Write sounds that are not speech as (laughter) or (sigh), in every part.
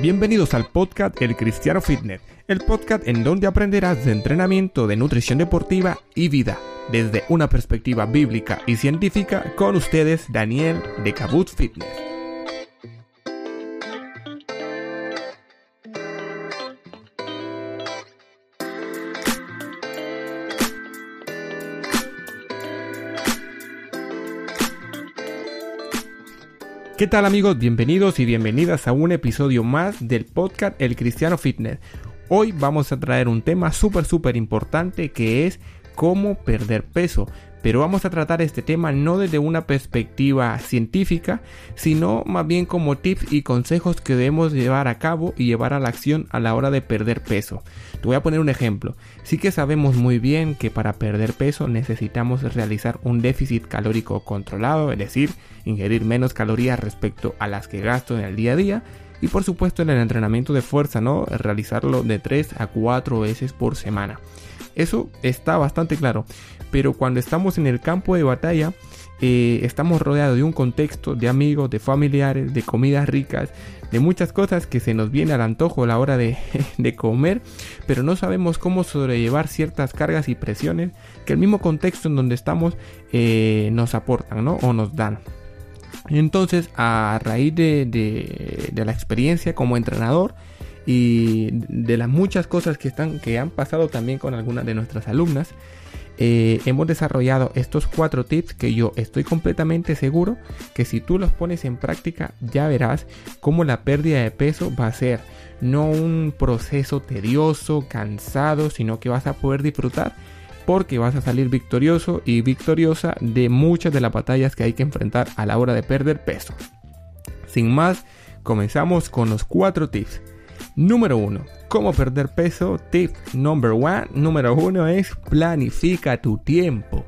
Bienvenidos al podcast El Cristiano Fitness, el podcast en donde aprenderás de entrenamiento, de nutrición deportiva y vida, desde una perspectiva bíblica y científica, con ustedes Daniel de Cabot Fitness. ¿Qué tal amigos? Bienvenidos y bienvenidas a un episodio más del podcast El Cristiano Fitness. Hoy vamos a traer un tema súper súper importante que es cómo perder peso pero vamos a tratar este tema no desde una perspectiva científica, sino más bien como tips y consejos que debemos llevar a cabo y llevar a la acción a la hora de perder peso. Te voy a poner un ejemplo. Sí que sabemos muy bien que para perder peso necesitamos realizar un déficit calórico controlado, es decir, ingerir menos calorías respecto a las que gasto en el día a día. Y por supuesto en el entrenamiento de fuerza, ¿no? Realizarlo de 3 a 4 veces por semana. Eso está bastante claro pero cuando estamos en el campo de batalla, eh, estamos rodeados de un contexto de amigos, de familiares, de comidas ricas, de muchas cosas que se nos viene al antojo a la hora de, (laughs) comer, pero no sabemos cómo sobrellevar ciertas cargas y presiones que el mismo contexto en donde estamos eh, nos aportan ¿no? o nos dan. Entonces, a raíz de, de, la experiencia como entrenador y de las muchas cosas que, están, que han pasado también con algunas de nuestras alumnas, eh, hemos desarrollado estos cuatro tips que yo estoy completamente seguro que si tú los pones en práctica ya verás cómo la pérdida de peso va a ser no un proceso tedioso, cansado, sino que vas a poder disfrutar porque vas a salir victorioso y victoriosa de muchas de las batallas que hay que enfrentar a la hora de perder peso. Sin más, comenzamos con los cuatro tips. Número 1 cómo perder peso, tip number one, número uno es planifica tu tiempo.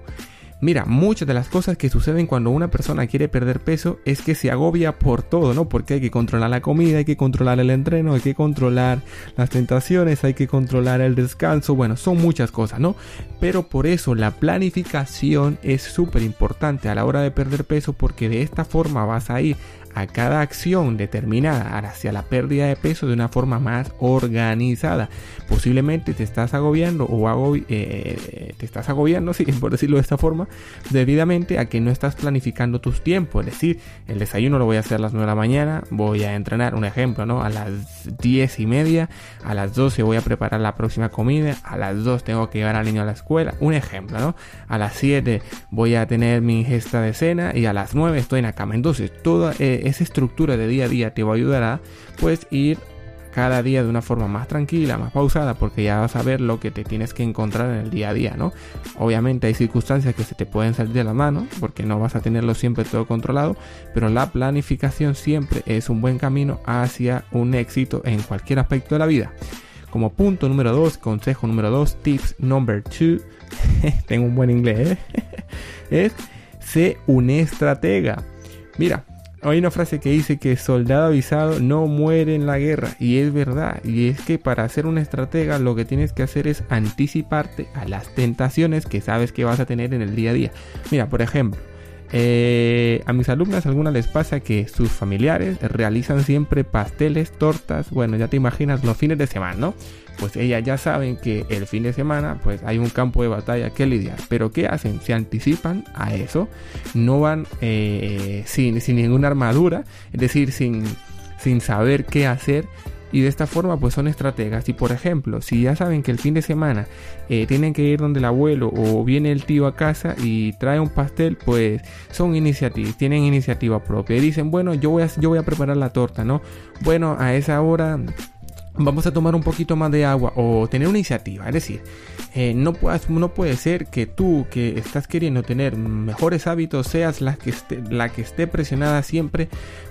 Mira, muchas de las cosas que suceden cuando una persona quiere perder peso es que se agobia por todo, ¿no? Porque hay que controlar la comida, hay que controlar el entreno, hay que controlar las tentaciones, hay que controlar el descanso, bueno, son muchas cosas, ¿no? Pero por eso la planificación es súper importante a la hora de perder peso porque de esta forma vas a ir a cada acción determinada hacia la pérdida de peso de una forma más organizada. Posiblemente te estás agobiando o eh, te estás agobiando, (laughs) sí, por decirlo de esta forma, debidamente a que no estás planificando tus tiempos. Es decir, el desayuno lo voy a hacer a las 9 de la mañana, voy a entrenar, un ejemplo, ¿no? A las 10 y media, a las 12 voy a preparar la próxima comida, a las 2 tengo que llevar al niño a la escuela, un ejemplo, ¿no? A las 7 voy a tener mi ingesta de cena y a las 9 estoy en la cama. Entonces, toda... Eh, esa estructura de día a día te va a ayudar a pues ir cada día de una forma más tranquila, más pausada, porque ya vas a ver lo que te tienes que encontrar en el día a día, ¿no? Obviamente hay circunstancias que se te pueden salir de la mano, porque no vas a tenerlo siempre todo controlado, pero la planificación siempre es un buen camino hacia un éxito en cualquier aspecto de la vida. Como punto número 2, consejo número 2, tips number 2, (laughs) tengo un buen inglés, ¿eh? (laughs) es sé un estratega. Mira, hay una frase que dice que soldado avisado no muere en la guerra y es verdad y es que para ser un estratega lo que tienes que hacer es anticiparte a las tentaciones que sabes que vas a tener en el día a día. Mira, por ejemplo, eh, a mis alumnas algunas les pasa que sus familiares realizan siempre pasteles, tortas, bueno, ya te imaginas los fines de semana, ¿no? Pues ellas ya saben que el fin de semana pues hay un campo de batalla que lidiar. Pero ¿qué hacen? Se anticipan a eso, no van eh, sin, sin ninguna armadura, es decir, sin, sin saber qué hacer y de esta forma pues son estrategas. Y por ejemplo si ya saben que el fin de semana eh, tienen que ir donde el abuelo o viene el tío a casa y trae un pastel pues son iniciativas tienen iniciativa propia. Y dicen bueno yo voy a, yo voy a preparar la torta no bueno a esa hora vamos a tomar un poquito más de agua o tener una iniciativa. Es decir eh, no, puedas, no puede ser que tú que estás queriendo tener mejores hábitos seas la que, esté, la que esté presionada siempre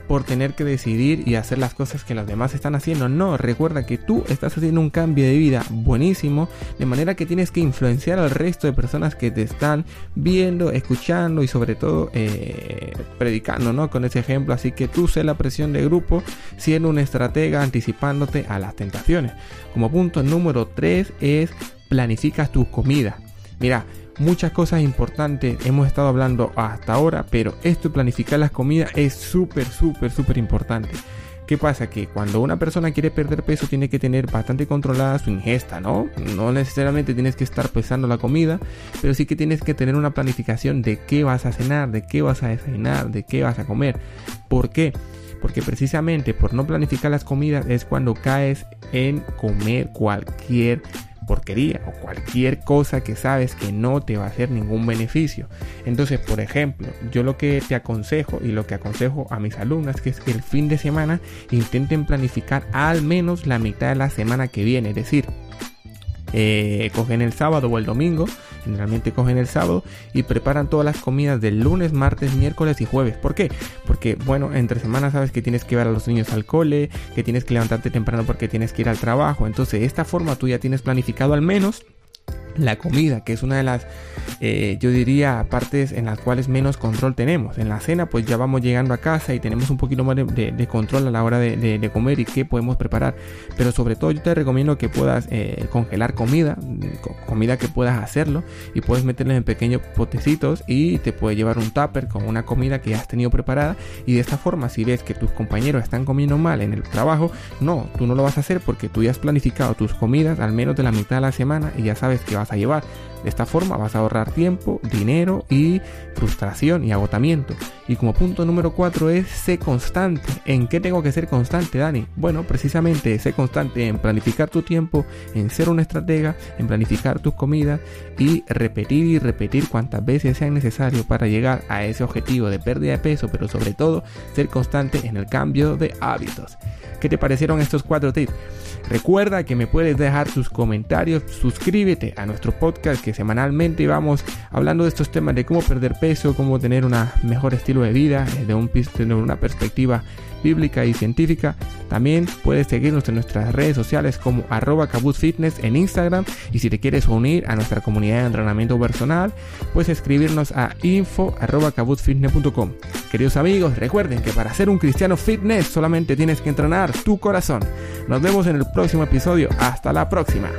por tener que decidir y hacer las cosas que los demás están haciendo. No, recuerda que tú estás haciendo un cambio de vida buenísimo, de manera que tienes que influenciar al resto de personas que te están viendo, escuchando y sobre todo eh, predicando, ¿no? Con ese ejemplo. Así que tú sé la presión de grupo, siendo una estratega, anticipándote a las tentaciones. Como punto número 3 es planificas tu comida. Mira, muchas cosas importantes hemos estado hablando hasta ahora, pero esto de planificar las comidas es súper, súper, súper importante. ¿Qué pasa? Que cuando una persona quiere perder peso tiene que tener bastante controlada su ingesta, ¿no? No necesariamente tienes que estar pesando la comida, pero sí que tienes que tener una planificación de qué vas a cenar, de qué vas a desayunar, de qué vas a comer. ¿Por qué? Porque precisamente por no planificar las comidas es cuando caes en comer cualquier porquería o cualquier cosa que sabes que no te va a hacer ningún beneficio. Entonces, por ejemplo, yo lo que te aconsejo y lo que aconsejo a mis alumnas que es que el fin de semana intenten planificar al menos la mitad de la semana que viene, es decir, eh, cogen el sábado o el domingo, generalmente cogen el sábado y preparan todas las comidas del lunes, martes, miércoles y jueves. ¿Por qué? Porque, bueno, entre semanas sabes que tienes que ver a los niños al cole, que tienes que levantarte temprano porque tienes que ir al trabajo. Entonces, de esta forma tú ya tienes planificado al menos la comida, que es una de las, eh, yo diría, partes en las cuales menos control tenemos. En la cena, pues ya vamos llegando a casa y tenemos un poquito más de, control a la hora de, comer y qué podemos preparar. Pero sobre todo yo te recomiendo que puedas eh, congelar comida, comida que puedas hacerlo y puedes meterla en pequeños potecitos y te puede llevar un tupper con una comida que has tenido preparada y de esta forma si ves que tus compañeros están comiendo mal en el trabajo, no, tú no lo vas a hacer porque tú ya has planificado tus comidas al menos de la mitad de la semana y ya sabes que vas a llevar. De esta forma vas a ahorrar tiempo, dinero y frustración y agotamiento. Y como punto número 4 es ser constante. ¿En qué tengo que ser constante, Dani? Bueno, precisamente ser constante en planificar tu tiempo, en ser una estratega, en planificar tus comidas y repetir y repetir cuantas veces sea necesario para llegar a ese objetivo de pérdida de peso, pero sobre todo ser constante en el cambio de hábitos. ¿Qué te parecieron estos cuatro tips? Recuerda que me puedes dejar tus comentarios, suscríbete a nuestro podcast que semanalmente vamos hablando de estos temas de cómo perder peso, cómo tener un mejor estilo de vida desde un, una perspectiva bíblica y científica. También puedes seguirnos en nuestras redes sociales como arroba Fitness en Instagram y si te quieres unir a nuestra comunidad de entrenamiento personal, puedes escribirnos a info arroba Queridos amigos, recuerden que para ser un cristiano fitness solamente tienes que entrenar tu corazón. Nos vemos en el próximo episodio. Hasta la próxima.